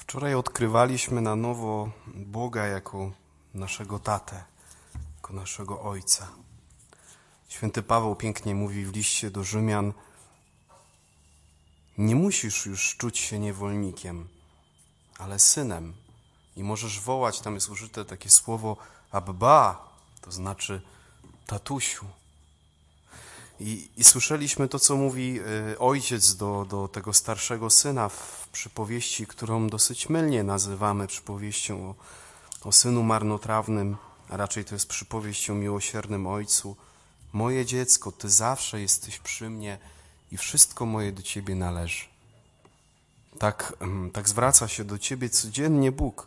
Wczoraj odkrywaliśmy na nowo Boga jako naszego tatę, jako naszego ojca. Święty Paweł pięknie mówi w liście do Rzymian: Nie musisz już czuć się niewolnikiem, ale synem. I możesz wołać, tam jest użyte takie słowo Abba, to znaczy tatusiu. I, I, słyszeliśmy to, co mówi y, ojciec do, do tego starszego syna w przypowieści, którą dosyć mylnie nazywamy przypowieścią o, o synu marnotrawnym, a raczej to jest przypowieść o miłosiernym ojcu. Moje dziecko, ty zawsze jesteś przy mnie i wszystko moje do ciebie należy. Tak, mm, tak zwraca się do ciebie codziennie Bóg.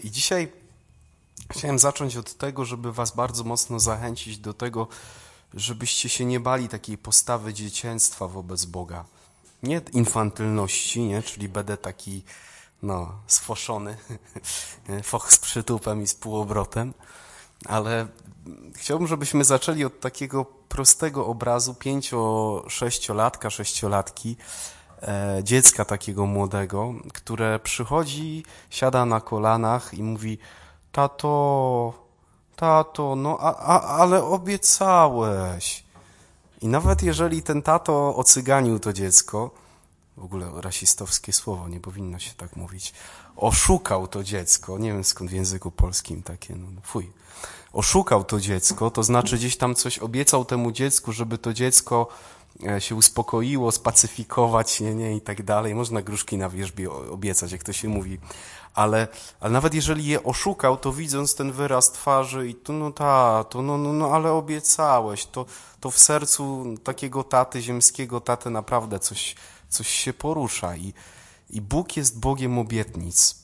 I dzisiaj chciałem zacząć od tego, żeby was bardzo mocno zachęcić do tego, żebyście się nie bali takiej postawy dzieciństwa wobec Boga. Nie infantylności, nie? czyli będę taki no, sfoszony, foch z przytupem i z półobrotem, ale chciałbym, żebyśmy zaczęli od takiego prostego obrazu pięcio, sześciolatka, sześciolatki, e, dziecka takiego młodego, które przychodzi, siada na kolanach i mówi tato, tato, no a, a, ale obiecałeś. I nawet jeżeli ten tato ocyganił to dziecko, w ogóle rasistowskie słowo, nie powinno się tak mówić, oszukał to dziecko, nie wiem skąd w języku polskim takie, no, no fuj, oszukał to dziecko, to znaczy gdzieś tam coś obiecał temu dziecku, żeby to dziecko e, się uspokoiło, spacyfikować, nie, nie, i tak dalej. Można gruszki na wierzbie obiecać, jak to się mówi ale, ale nawet jeżeli je oszukał, to widząc ten wyraz twarzy i tu, no ta, to no, no, no, ale obiecałeś, to, to w sercu takiego taty, ziemskiego taty naprawdę coś, coś się porusza i, i Bóg jest Bogiem obietnic.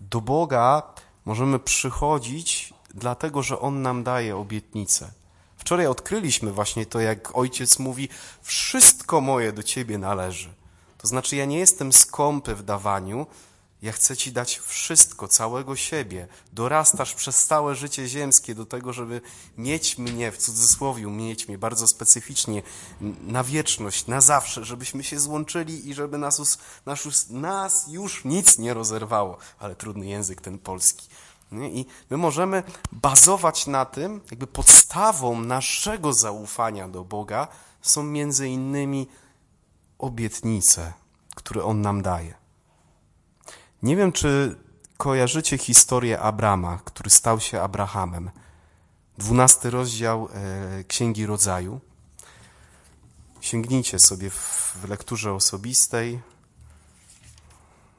Do Boga możemy przychodzić dlatego, że On nam daje obietnice. Wczoraj odkryliśmy właśnie to, jak ojciec mówi: Wszystko moje do ciebie należy. To znaczy, ja nie jestem skąpy w dawaniu, ja chcę Ci dać wszystko, całego siebie. Dorastasz przez całe życie ziemskie do tego, żeby mieć mnie, w cudzysłowie, mieć mnie bardzo specyficznie, na wieczność, na zawsze, żebyśmy się złączyli i żeby nas, nas, nas już nic nie rozerwało. Ale trudny język ten polski. I my możemy bazować na tym, jakby podstawą naszego zaufania do Boga są między innymi obietnice, które On nam daje. Nie wiem, czy kojarzycie historię Abrama, który stał się Abrahamem. Dwunasty rozdział e, Księgi Rodzaju. Sięgnijcie sobie w lekturze osobistej.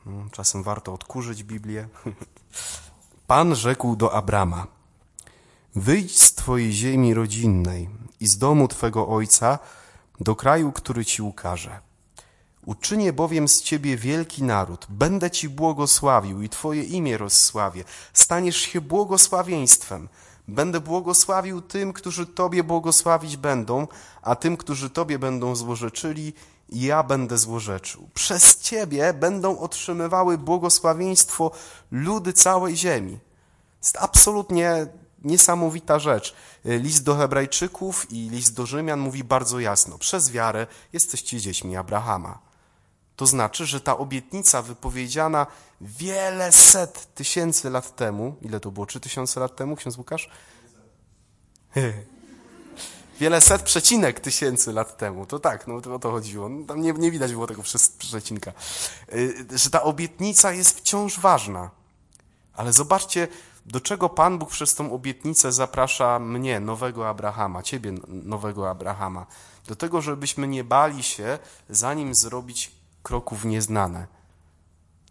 No, czasem warto odkurzyć Biblię. Pan rzekł do Abrama: Wyjdź z twojej ziemi rodzinnej i z domu twego ojca do kraju, który ci ukaże. Uczynię bowiem z ciebie wielki naród, będę ci błogosławił i twoje imię rozsławię. Staniesz się błogosławieństwem. Będę błogosławił tym, którzy tobie błogosławić będą, a tym, którzy tobie będą złorzeczyli, ja będę złorzeczył. Przez ciebie będą otrzymywały błogosławieństwo ludy całej ziemi. Jest absolutnie niesamowita rzecz. List do Hebrajczyków i list do Rzymian mówi bardzo jasno: przez wiarę jesteście dziećmi Abrahama. To znaczy, że ta obietnica wypowiedziana wiele set tysięcy lat temu, ile to było? Trzy tysiące lat temu, ksiądz Łukasz? Wiele set przecinek tysięcy lat temu, to tak, no o to chodziło. No, tam nie, nie widać było tego przecinka. Y, że ta obietnica jest wciąż ważna. Ale zobaczcie, do czego Pan Bóg przez tą obietnicę zaprasza mnie, nowego Abrahama, ciebie, nowego Abrahama. Do tego, żebyśmy nie bali się, zanim zrobić kroków nieznane.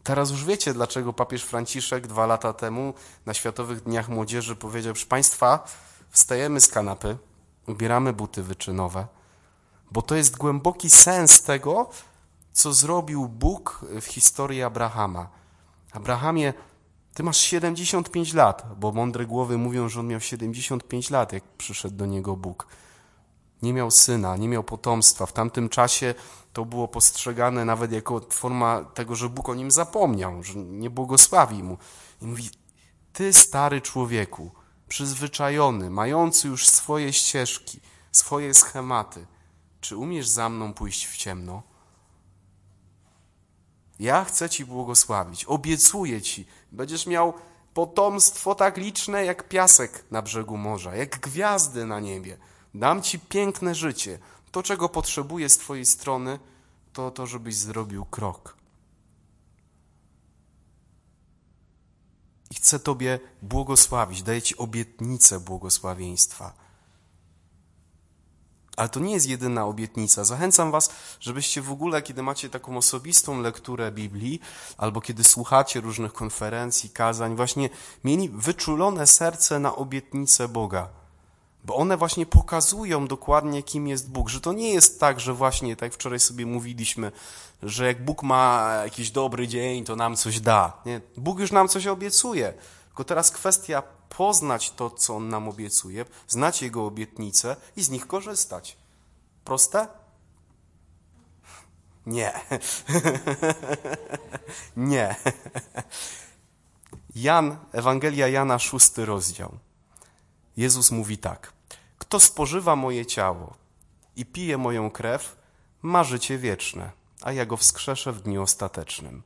Teraz już wiecie, dlaczego papież Franciszek dwa lata temu na Światowych Dniach Młodzieży powiedział: Proszę Państwa, wstajemy z kanapy, ubieramy buty wyczynowe, bo to jest głęboki sens tego, co zrobił Bóg w historii Abrahama. Abrahamie, ty masz 75 lat, bo mądre głowy mówią, że on miał 75 lat, jak przyszedł do niego Bóg nie miał syna, nie miał potomstwa. W tamtym czasie to było postrzegane nawet jako forma tego, że Bóg o nim zapomniał, że nie błogosławi mu. I mówi, ty stary człowieku, przyzwyczajony, mający już swoje ścieżki, swoje schematy, czy umiesz za mną pójść w ciemno? Ja chcę Ci błogosławić, obiecuję Ci, będziesz miał potomstwo tak liczne jak piasek na brzegu morza, jak gwiazdy na niebie. Dam Ci piękne życie. To, czego potrzebuję z Twojej strony, to to, żebyś zrobił krok. I chcę Tobie błogosławić, daję Ci obietnicę błogosławieństwa. Ale to nie jest jedyna obietnica. Zachęcam Was, żebyście w ogóle, kiedy macie taką osobistą lekturę Biblii, albo kiedy słuchacie różnych konferencji, kazań, właśnie mieli wyczulone serce na obietnicę Boga. Bo one właśnie pokazują dokładnie, kim jest Bóg. Że to nie jest tak, że właśnie, tak wczoraj sobie mówiliśmy, że jak Bóg ma jakiś dobry dzień, to nam coś da. Nie, Bóg już nam coś obiecuje. Tylko teraz kwestia poznać to, co On nam obiecuje, znać Jego obietnice i z nich korzystać. Proste? Nie. Nie. Jan, Ewangelia Jana, szósty rozdział. Jezus mówi tak: Kto spożywa moje ciało i pije moją krew, ma życie wieczne, a ja go wskrzeszę w dniu ostatecznym.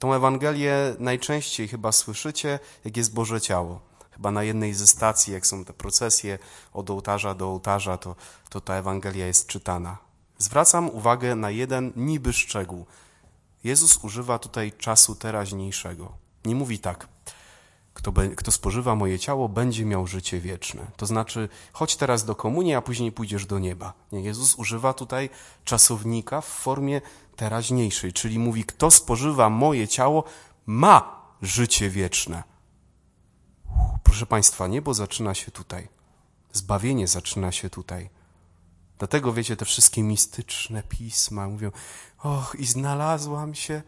Tą Ewangelię najczęściej chyba słyszycie, jak jest Boże Ciało. Chyba na jednej ze stacji, jak są te procesje od ołtarza do ołtarza, to, to ta Ewangelia jest czytana. Zwracam uwagę na jeden niby szczegół. Jezus używa tutaj czasu teraźniejszego. Nie mówi tak, kto, be, kto spożywa moje ciało, będzie miał życie wieczne. To znaczy, chodź teraz do komunii, a później pójdziesz do nieba. Nie, Jezus używa tutaj czasownika w formie teraźniejszej, czyli mówi, kto spożywa moje ciało, ma życie wieczne. Proszę Państwa, niebo zaczyna się tutaj. Zbawienie zaczyna się tutaj. Dlatego, wiecie, te wszystkie mistyczne pisma mówią, och, i znalazłam się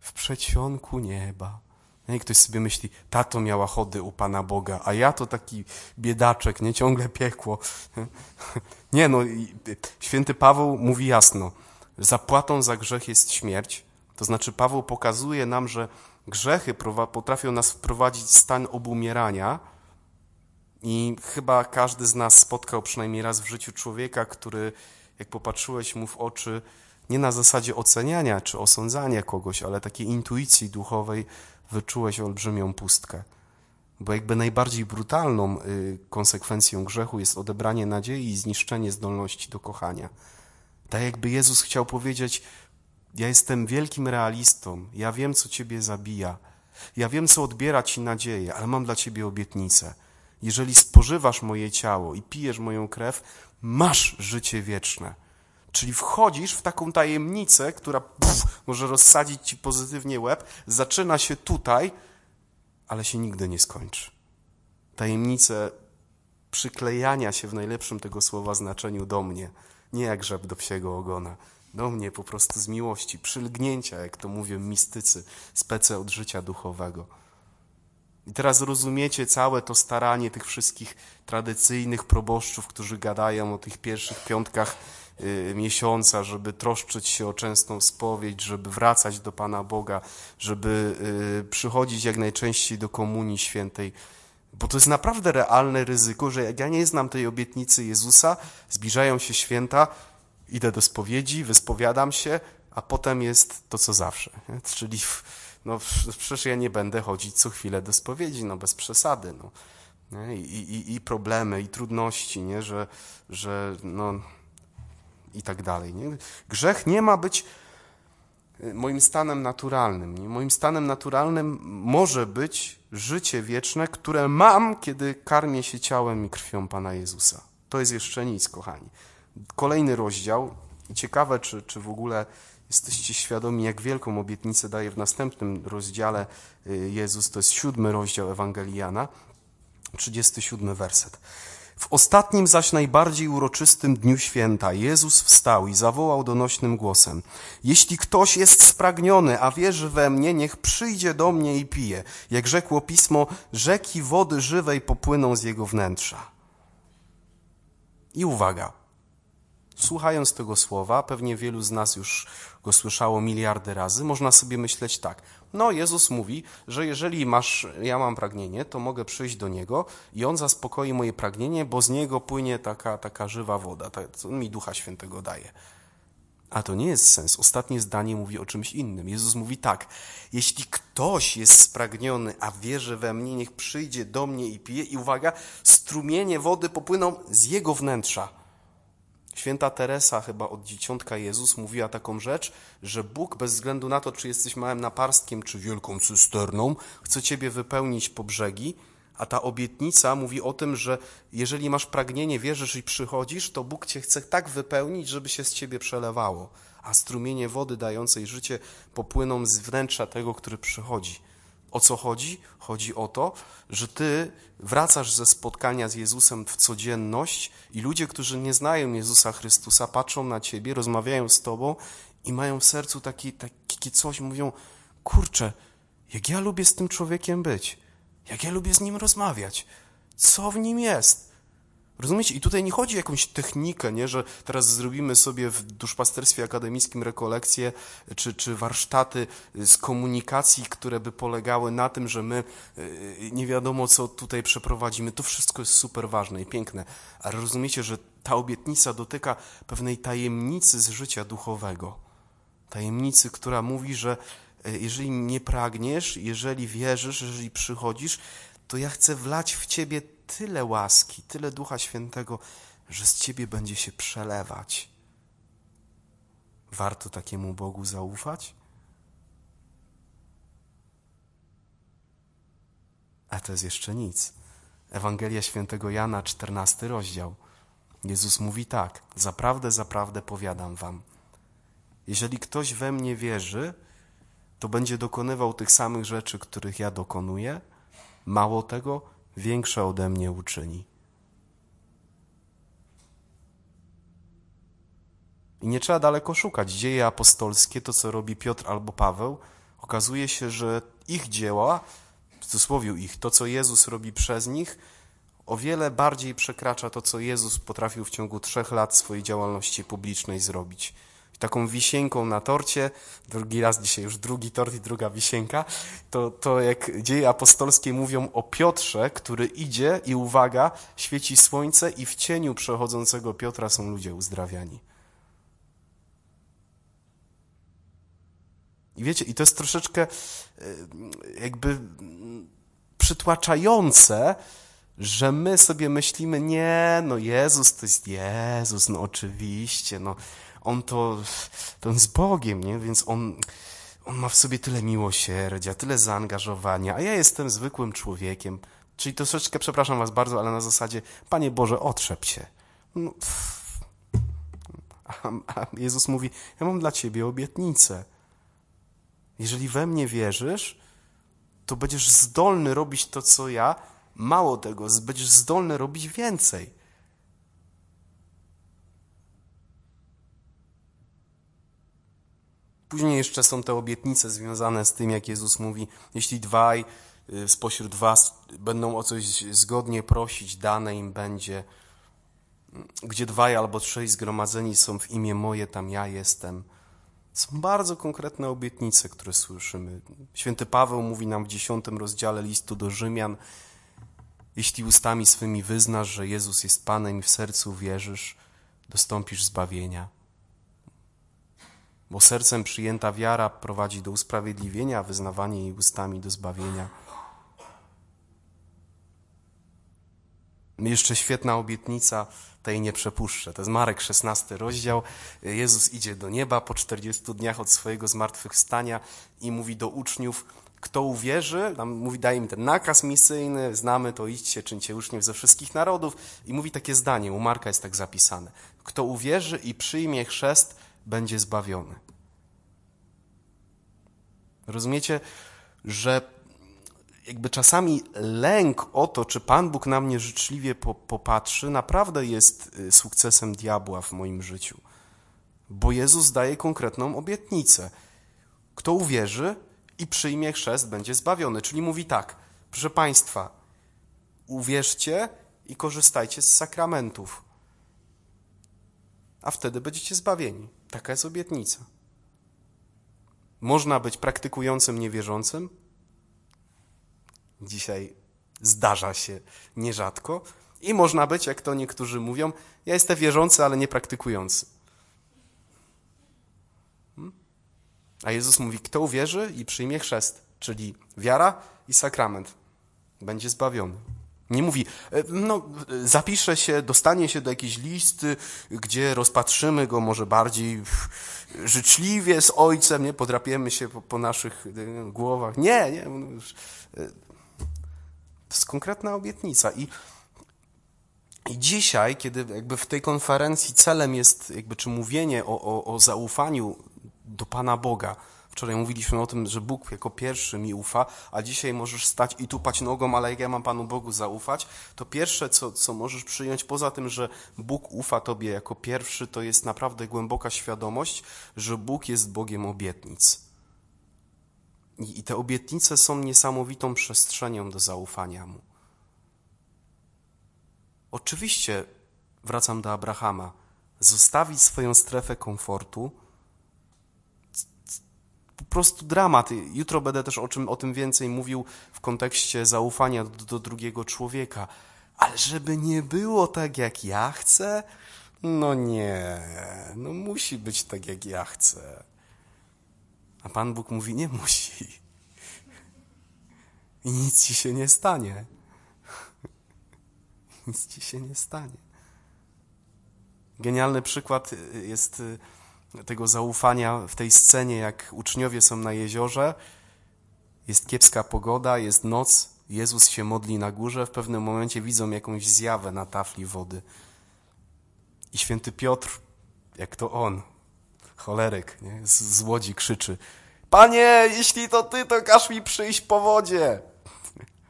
w przedsionku nieba. No I ktoś sobie myśli, tato miała chody u Pana Boga, a ja to taki biedaczek, nie ciągle piekło. Nie no, święty Paweł mówi jasno, zapłatą za grzech jest śmierć. To znaczy Paweł pokazuje nam, że grzechy potrafią nas wprowadzić w stan obumierania i chyba każdy z nas spotkał przynajmniej raz w życiu człowieka, który jak popatrzyłeś mu w oczy, nie na zasadzie oceniania czy osądzania kogoś, ale takiej intuicji duchowej, wyczułeś olbrzymią pustkę. Bo jakby najbardziej brutalną y, konsekwencją grzechu jest odebranie nadziei i zniszczenie zdolności do kochania. Tak jakby Jezus chciał powiedzieć: Ja jestem wielkim realistą, ja wiem, co ciebie zabija, ja wiem, co odbiera ci nadzieję, ale mam dla ciebie obietnicę. Jeżeli spożywasz moje ciało i pijesz moją krew, masz życie wieczne. Czyli wchodzisz w taką tajemnicę, która puf, może rozsadzić ci pozytywnie łeb, zaczyna się tutaj, ale się nigdy nie skończy. Tajemnicę przyklejania się w najlepszym tego słowa znaczeniu do mnie, nie jak żeb do psiego ogona, do mnie po prostu z miłości, przylgnięcia, jak to mówią mistycy, spece od życia duchowego. I teraz rozumiecie całe to staranie tych wszystkich tradycyjnych proboszczów, którzy gadają o tych pierwszych piątkach miesiąca, żeby troszczyć się o częstą spowiedź, żeby wracać do Pana Boga, żeby y, przychodzić jak najczęściej do Komunii Świętej. Bo to jest naprawdę realne ryzyko, że jak ja nie znam tej obietnicy Jezusa, zbliżają się święta, idę do spowiedzi, wyspowiadam się, a potem jest to, co zawsze. Czyli no, przecież ja nie będę chodzić co chwilę do spowiedzi, no bez przesady. No. I, i, I problemy, i trudności, nie? Że, że no, i tak dalej. Nie? Grzech nie ma być y, moim stanem naturalnym. Nie? Moim stanem naturalnym może być życie wieczne, które mam, kiedy karmię się ciałem i krwią Pana Jezusa. To jest jeszcze nic, kochani. Kolejny rozdział. Ciekawe, czy, czy w ogóle jesteście świadomi, jak wielką obietnicę daje w następnym rozdziale y, Jezus. To jest siódmy rozdział Ewangelii Jana, 37 werset. W ostatnim zaś najbardziej uroczystym dniu święta Jezus wstał i zawołał donośnym głosem: Jeśli ktoś jest spragniony, a wierzy we mnie, niech przyjdzie do mnie i pije. Jak rzekło pismo, rzeki wody żywej popłyną z jego wnętrza. I uwaga. Słuchając tego słowa, pewnie wielu z nas już go słyszało miliardy razy, można sobie myśleć tak. No, Jezus mówi, że jeżeli masz, ja mam pragnienie, to mogę przyjść do Niego i On zaspokoi moje pragnienie, bo z Niego płynie taka, taka żywa woda, to mi Ducha Świętego daje. A to nie jest sens. Ostatnie zdanie mówi o czymś innym. Jezus mówi tak: Jeśli ktoś jest spragniony, a wierzy we mnie, niech przyjdzie do mnie i pije. I uwaga, strumienie wody popłyną z jego wnętrza. Święta Teresa, chyba od dzieciątka Jezus, mówiła taką rzecz, że Bóg, bez względu na to, czy jesteś małym naparstkiem, czy wielką cysterną, chce ciebie wypełnić po brzegi. A ta obietnica mówi o tym, że jeżeli masz pragnienie, wierzysz i przychodzisz, to Bóg cię chce tak wypełnić, żeby się z ciebie przelewało. A strumienie wody dającej życie popłyną z wnętrza tego, który przychodzi. O co chodzi? Chodzi o to, że ty wracasz ze spotkania z Jezusem w codzienność i ludzie, którzy nie znają Jezusa Chrystusa, patrzą na ciebie, rozmawiają z tobą i mają w sercu takie, takie coś, mówią: Kurczę, jak ja lubię z tym człowiekiem być, jak ja lubię z nim rozmawiać, co w nim jest. Rozumiecie? I tutaj nie chodzi o jakąś technikę, nie? że teraz zrobimy sobie w duszpasterstwie akademickim rekolekcje czy, czy warsztaty z komunikacji, które by polegały na tym, że my y, nie wiadomo co tutaj przeprowadzimy. To wszystko jest super ważne i piękne, ale rozumiecie, że ta obietnica dotyka pewnej tajemnicy z życia duchowego. Tajemnicy, która mówi, że y, jeżeli nie pragniesz, jeżeli wierzysz, jeżeli przychodzisz, to ja chcę wlać w ciebie tyle łaski, tyle Ducha Świętego, że z ciebie będzie się przelewać. Warto takiemu Bogu zaufać? A to jest jeszcze nic. Ewangelia Świętego Jana, 14 rozdział. Jezus mówi tak: Zaprawdę, zaprawdę powiadam wam. Jeżeli ktoś we mnie wierzy, to będzie dokonywał tych samych rzeczy, których ja dokonuję. Mało tego, większe ode mnie uczyni. I nie trzeba daleko szukać. Dzieje apostolskie, to co robi Piotr albo Paweł, okazuje się, że ich dzieła, w cudzysłowie ich, to co Jezus robi przez nich, o wiele bardziej przekracza to, co Jezus potrafił w ciągu trzech lat swojej działalności publicznej zrobić taką wisienką na torcie, drugi raz dzisiaj już drugi tort i druga wisienka, to, to jak dzieje apostolskie mówią o Piotrze, który idzie i uwaga, świeci słońce i w cieniu przechodzącego Piotra są ludzie uzdrawiani. I wiecie, i to jest troszeczkę e, jakby przytłaczające, że my sobie myślimy, nie, no Jezus to jest Jezus, no oczywiście, no on to, to on z Bogiem, nie? Więc on, on ma w sobie tyle miłosierdzia, tyle zaangażowania, a ja jestem zwykłym człowiekiem. Czyli troszeczkę, przepraszam was bardzo, ale na zasadzie, Panie Boże, otrzep się. No, a, a Jezus mówi, ja mam dla ciebie obietnicę. Jeżeli we mnie wierzysz, to będziesz zdolny robić to, co ja. Mało tego, będziesz zdolny robić więcej. Później jeszcze są te obietnice związane z tym, jak Jezus mówi, jeśli dwaj y, spośród was będą o coś zgodnie prosić, dane im będzie. Gdzie dwaj albo trzej zgromadzeni są w imię moje, tam ja jestem. Są bardzo konkretne obietnice, które słyszymy. Święty Paweł mówi nam w dziesiątym rozdziale listu do Rzymian, jeśli ustami swymi wyznasz, że Jezus jest Panem i w sercu wierzysz, dostąpisz zbawienia bo sercem przyjęta wiara prowadzi do usprawiedliwienia, a wyznawanie jej ustami do zbawienia. Jeszcze świetna obietnica, tej nie przepuszczę. To jest Marek 16 rozdział. Jezus idzie do nieba po 40 dniach od swojego zmartwychwstania i mówi do uczniów, kto uwierzy, tam mówi, daje im ten nakaz misyjny, znamy to, idźcie, czyńcie uczniów ze wszystkich narodów i mówi takie zdanie, u Marka jest tak zapisane. Kto uwierzy i przyjmie chrzest, będzie zbawiony. Rozumiecie, że jakby czasami lęk o to, czy Pan Bóg na mnie życzliwie popatrzy, naprawdę jest y, sukcesem diabła w moim życiu. Bo Jezus daje konkretną obietnicę. Kto uwierzy i przyjmie chrzest, będzie zbawiony. Czyli mówi tak, proszę Państwa, uwierzcie i korzystajcie z sakramentów, a wtedy będziecie zbawieni. Taka jest obietnica. Można być praktykującym niewierzącym. Dzisiaj zdarza się nierzadko. I można być, jak to niektórzy mówią, ja jestem wierzący, ale nie praktykujący. A Jezus mówi, kto uwierzy i przyjmie chrzest, czyli wiara i sakrament, będzie zbawiony. Nie mówi, e, no, zapisze się, dostanie się do jakiejś listy, gdzie rozpatrzymy go może bardziej życzliwie z ojcem, nie podrapiemy się po, po naszych e, głowach. Nie, nie. No e, to jest konkretna obietnica. I, I dzisiaj, kiedy jakby w tej konferencji celem jest jakby czy mówienie o, o, o zaufaniu do Pana Boga, Wczoraj mówiliśmy o tym, że Bóg jako pierwszy mi ufa, a dzisiaj możesz stać i tupać nogą, ale jak ja mam Panu Bogu zaufać, to pierwsze, co, co możesz przyjąć, poza tym, że Bóg ufa Tobie jako pierwszy, to jest naprawdę głęboka świadomość, że Bóg jest Bogiem obietnic. I, i te obietnice są niesamowitą przestrzenią do zaufania Mu. Oczywiście, wracam do Abrahama, zostawić swoją strefę komfortu, po prostu dramat. Jutro będę też o, czym, o tym więcej mówił w kontekście zaufania do, do drugiego człowieka. Ale żeby nie było tak, jak ja chcę, no nie, no musi być tak, jak ja chcę. A Pan Bóg mówi, nie musi. I nic ci się nie stanie. Nic ci się nie stanie. Genialny przykład jest tego zaufania w tej scenie, jak uczniowie są na jeziorze, jest kiepska pogoda, jest noc, Jezus się modli na górze, w pewnym momencie widzą jakąś zjawę na tafli wody. I święty Piotr, jak to on, choleryk, nie? Z, z łodzi krzyczy: Panie, jeśli to ty, to każ mi przyjść po wodzie.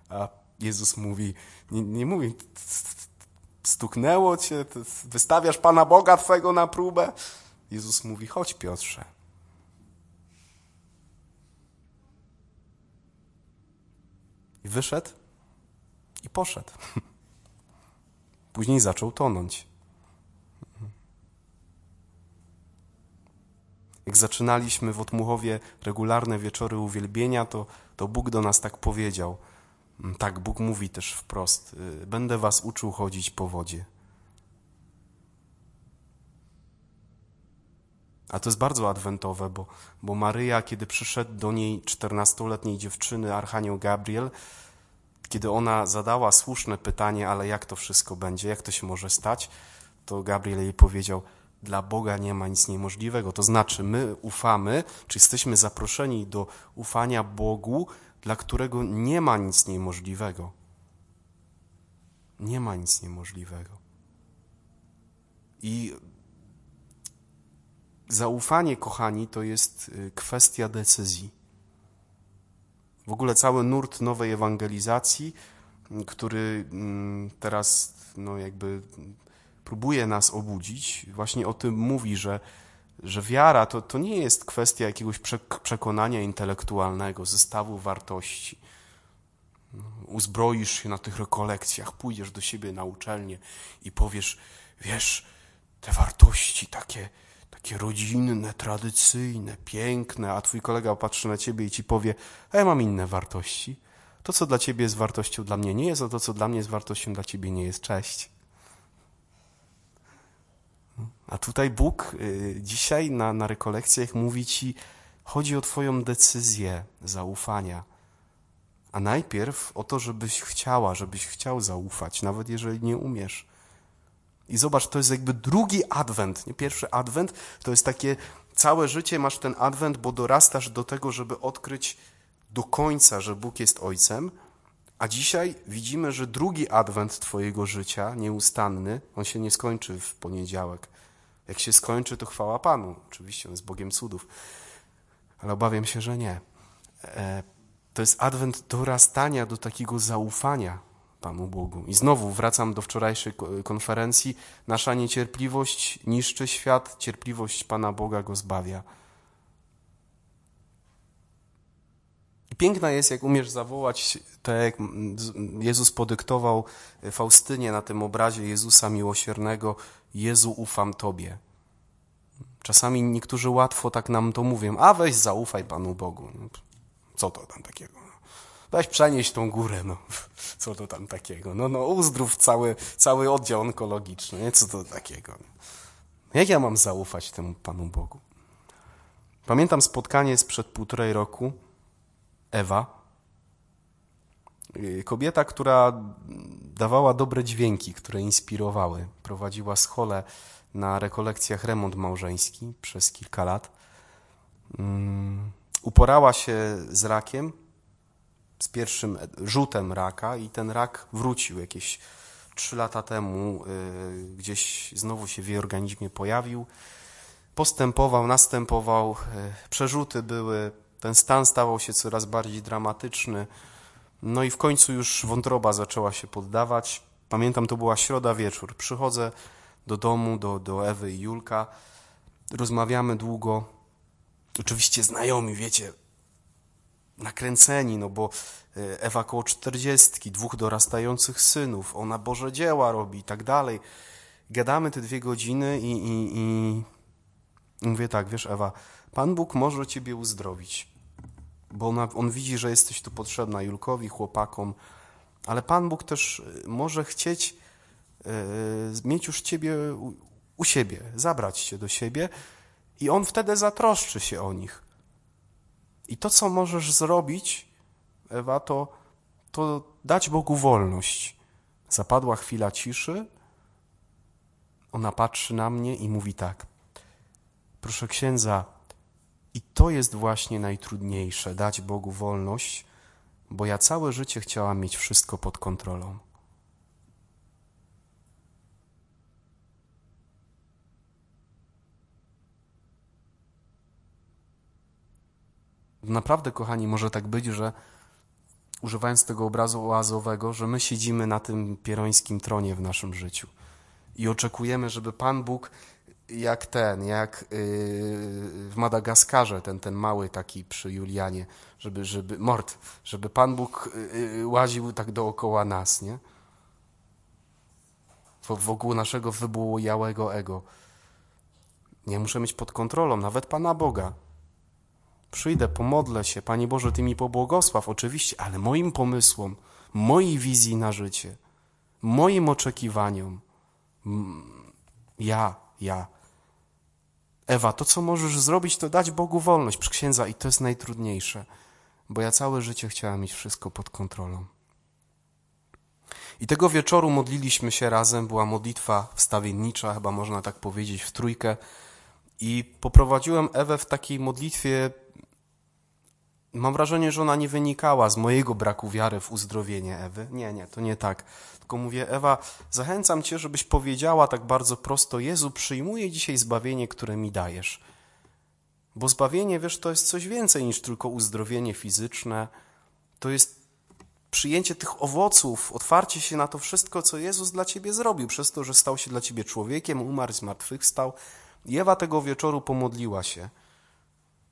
A Jezus mówi, nie, nie mówi, stuknęło cię, wystawiasz Pana Boga twego na próbę. Jezus mówi: Chodź, Piotrze. I wyszedł i poszedł. Później zaczął tonąć. Jak zaczynaliśmy w Otmuchowie regularne wieczory uwielbienia, to, to Bóg do nas tak powiedział. Tak, Bóg mówi też wprost: y, Będę was uczył chodzić po wodzie. A to jest bardzo adwentowe, bo, bo Maryja, kiedy przyszedł do niej czternastoletniej dziewczyny Archanioł Gabriel, kiedy ona zadała słuszne pytanie, ale jak to wszystko będzie, jak to się może stać, to Gabriel jej powiedział, dla Boga nie ma nic niemożliwego. To znaczy, my ufamy, czy jesteśmy zaproszeni do ufania Bogu, dla którego nie ma nic niemożliwego. Nie ma nic niemożliwego. I Zaufanie, kochani, to jest y, kwestia decyzji. W ogóle cały nurt nowej ewangelizacji, mm, który mm, teraz no jakby próbuje nas obudzić, właśnie o tym mówi, że, że wiara to, to nie jest kwestia jakiegoś przekonania intelektualnego, zestawu wartości. Uzbroisz się na tych rekolekcjach, pójdziesz do siebie na uczelnię i powiesz, wiesz, te wartości takie, takie rodzinne, tradycyjne, piękne, a twój kolega patrzy na ciebie i ci powie, a ja mam inne wartości. To, co dla ciebie jest wartością, dla mnie nie jest, a to, co dla mnie jest wartością, dla ciebie nie jest. Cześć. A tutaj Bóg y, dzisiaj na, na rekolekcjach mówi ci, chodzi o twoją decyzję zaufania. A najpierw o to, żebyś chciała, żebyś chciał zaufać, nawet jeżeli nie umiesz. I zobacz, to jest jakby drugi adwent, nie pierwszy adwent, to jest takie całe życie masz ten adwent, bo dorastasz do tego, żeby odkryć do końca, że Bóg jest Ojcem, a dzisiaj widzimy, że drugi adwent Twojego życia, nieustanny, on się nie skończy w poniedziałek. Jak się skończy, to chwała Panu. Oczywiście, on jest Bogiem cudów, ale obawiam się, że nie. E, to jest adwent dorastania do takiego zaufania Panu Bogu. I znowu wracam do wczorajszej konferencji. Nasza niecierpliwość niszczy świat, cierpliwość Pana Boga go zbawia. Piękna jest, jak umiesz zawołać, tak jak Jezus podyktował Faustynie na tym obrazie Jezusa miłosiernego: Jezu, ufam Tobie. Czasami niektórzy łatwo tak nam to mówią: A weź zaufaj Panu Bogu. No, co to tam takiego? Weź przenieść tą górę, no. Co to tam takiego? No, no, uzdrów cały, cały oddział onkologiczny, nie? Co to takiego? Jak ja mam zaufać temu Panu Bogu? Pamiętam spotkanie sprzed półtorej roku. Ewa, kobieta, która dawała dobre dźwięki, które inspirowały. Prowadziła scholę na rekolekcjach remont małżeński przez kilka lat. Mm, uporała się z rakiem, z pierwszym rzutem raka i ten rak wrócił jakieś trzy lata temu, y, gdzieś znowu się w jej organizmie pojawił. Postępował, następował, y, przerzuty były, ten stan stawał się coraz bardziej dramatyczny. No i w końcu już wątroba zaczęła się poddawać. Pamiętam, to była środa wieczór. Przychodzę do domu, do, do Ewy i Julka. Rozmawiamy długo. Oczywiście znajomi, wiecie, nakręceni, no bo e, Ewa koło czterdziestki, dwóch dorastających synów, ona Boże dzieła robi i tak dalej. Gadamy te dwie godziny i, i, i mówię tak, wiesz Ewa, Pan Bóg może ciebie uzdrowić, bo ona, on widzi, że jesteś tu potrzebna Julkowi, chłopakom, ale Pan Bóg też e, może chcieć yy, mieć już ciebie u, u siebie, zabrać cię do siebie i on wtedy zatroszczy się o nich. I to, co możesz zrobić, Ewa, to, to dać Bogu wolność. Zapadła chwila ciszy. Ona patrzy na mnie i mówi tak: Proszę księdza, i to jest właśnie najtrudniejsze dać Bogu wolność, bo ja całe życie chciałam mieć wszystko pod kontrolą. Naprawdę, kochani, może tak być, że używając tego obrazu oazowego, że my siedzimy na tym pierońskim tronie w naszym życiu i oczekujemy, żeby Pan Bóg jak ten, jak yy, w Madagaskarze, ten, ten mały taki przy Julianie, żeby, żeby, mord, żeby Pan Bóg yy, łaził tak dookoła nas, nie? Wokół naszego wybułojałego ego. Nie muszę mieć pod kontrolą nawet Pana Boga. Przyjdę, pomodlę się, Panie Boże, Ty mi pobłogosław, oczywiście, ale moim pomysłom, mojej wizji na życie, moim oczekiwaniom, ja, ja. Ewa, to co możesz zrobić, to dać Bogu wolność przy księdza i to jest najtrudniejsze, bo ja całe życie chciałam mieć wszystko pod kontrolą. I tego wieczoru modliliśmy się razem, była modlitwa wstawiennicza, chyba można tak powiedzieć, w trójkę. I poprowadziłem Ewę w takiej modlitwie Mam wrażenie, że ona nie wynikała z mojego braku wiary w uzdrowienie Ewy. Nie, nie, to nie tak. Tylko mówię, Ewa, zachęcam Cię, żebyś powiedziała tak bardzo prosto: Jezu, przyjmuję dzisiaj zbawienie, które mi dajesz. Bo zbawienie, wiesz, to jest coś więcej niż tylko uzdrowienie fizyczne. To jest przyjęcie tych owoców, otwarcie się na to wszystko, co Jezus dla Ciebie zrobił, przez to, że stał się dla Ciebie człowiekiem, umarł, zmartwychwstał. I Ewa tego wieczoru pomodliła się.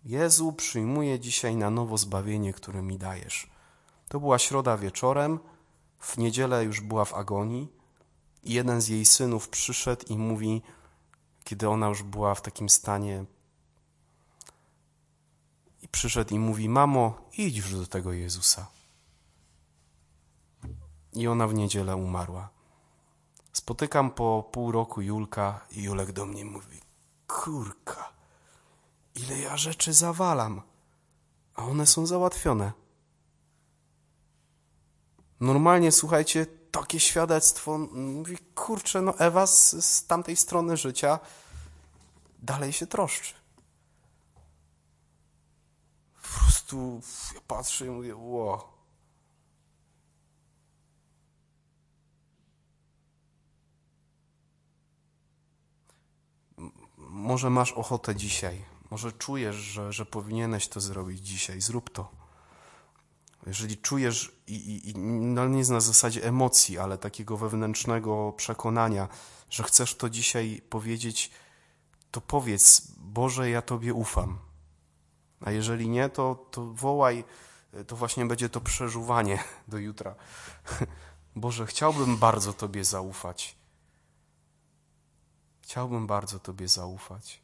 Jezu, przyjmuję dzisiaj na nowo zbawienie, które mi dajesz. To była środa wieczorem, w niedzielę już była w agonii i jeden z jej synów przyszedł i mówi, kiedy ona już była w takim stanie, i przyszedł i mówi: Mamo, idź już do tego Jezusa. I ona w niedzielę umarła. Spotykam po pół roku Julka i Julek do mnie mówi: Kurka ile ja rzeczy zawalam, a one są załatwione. Normalnie, słuchajcie, takie świadectwo, mówi, kurczę, no Ewa z, z tamtej strony życia dalej się troszczy. Po prostu ja patrzę i mówię, ło. Może masz ochotę dzisiaj może czujesz, że, że powinieneś to zrobić dzisiaj, zrób to. Jeżeli czujesz, i, i, i no nie na zasadzie emocji, ale takiego wewnętrznego przekonania, że chcesz to dzisiaj powiedzieć, to powiedz, Boże, ja Tobie ufam. A jeżeli nie, to, to wołaj, to właśnie będzie to przeżuwanie do jutra. Boże, chciałbym bardzo Tobie zaufać. Chciałbym bardzo Tobie zaufać.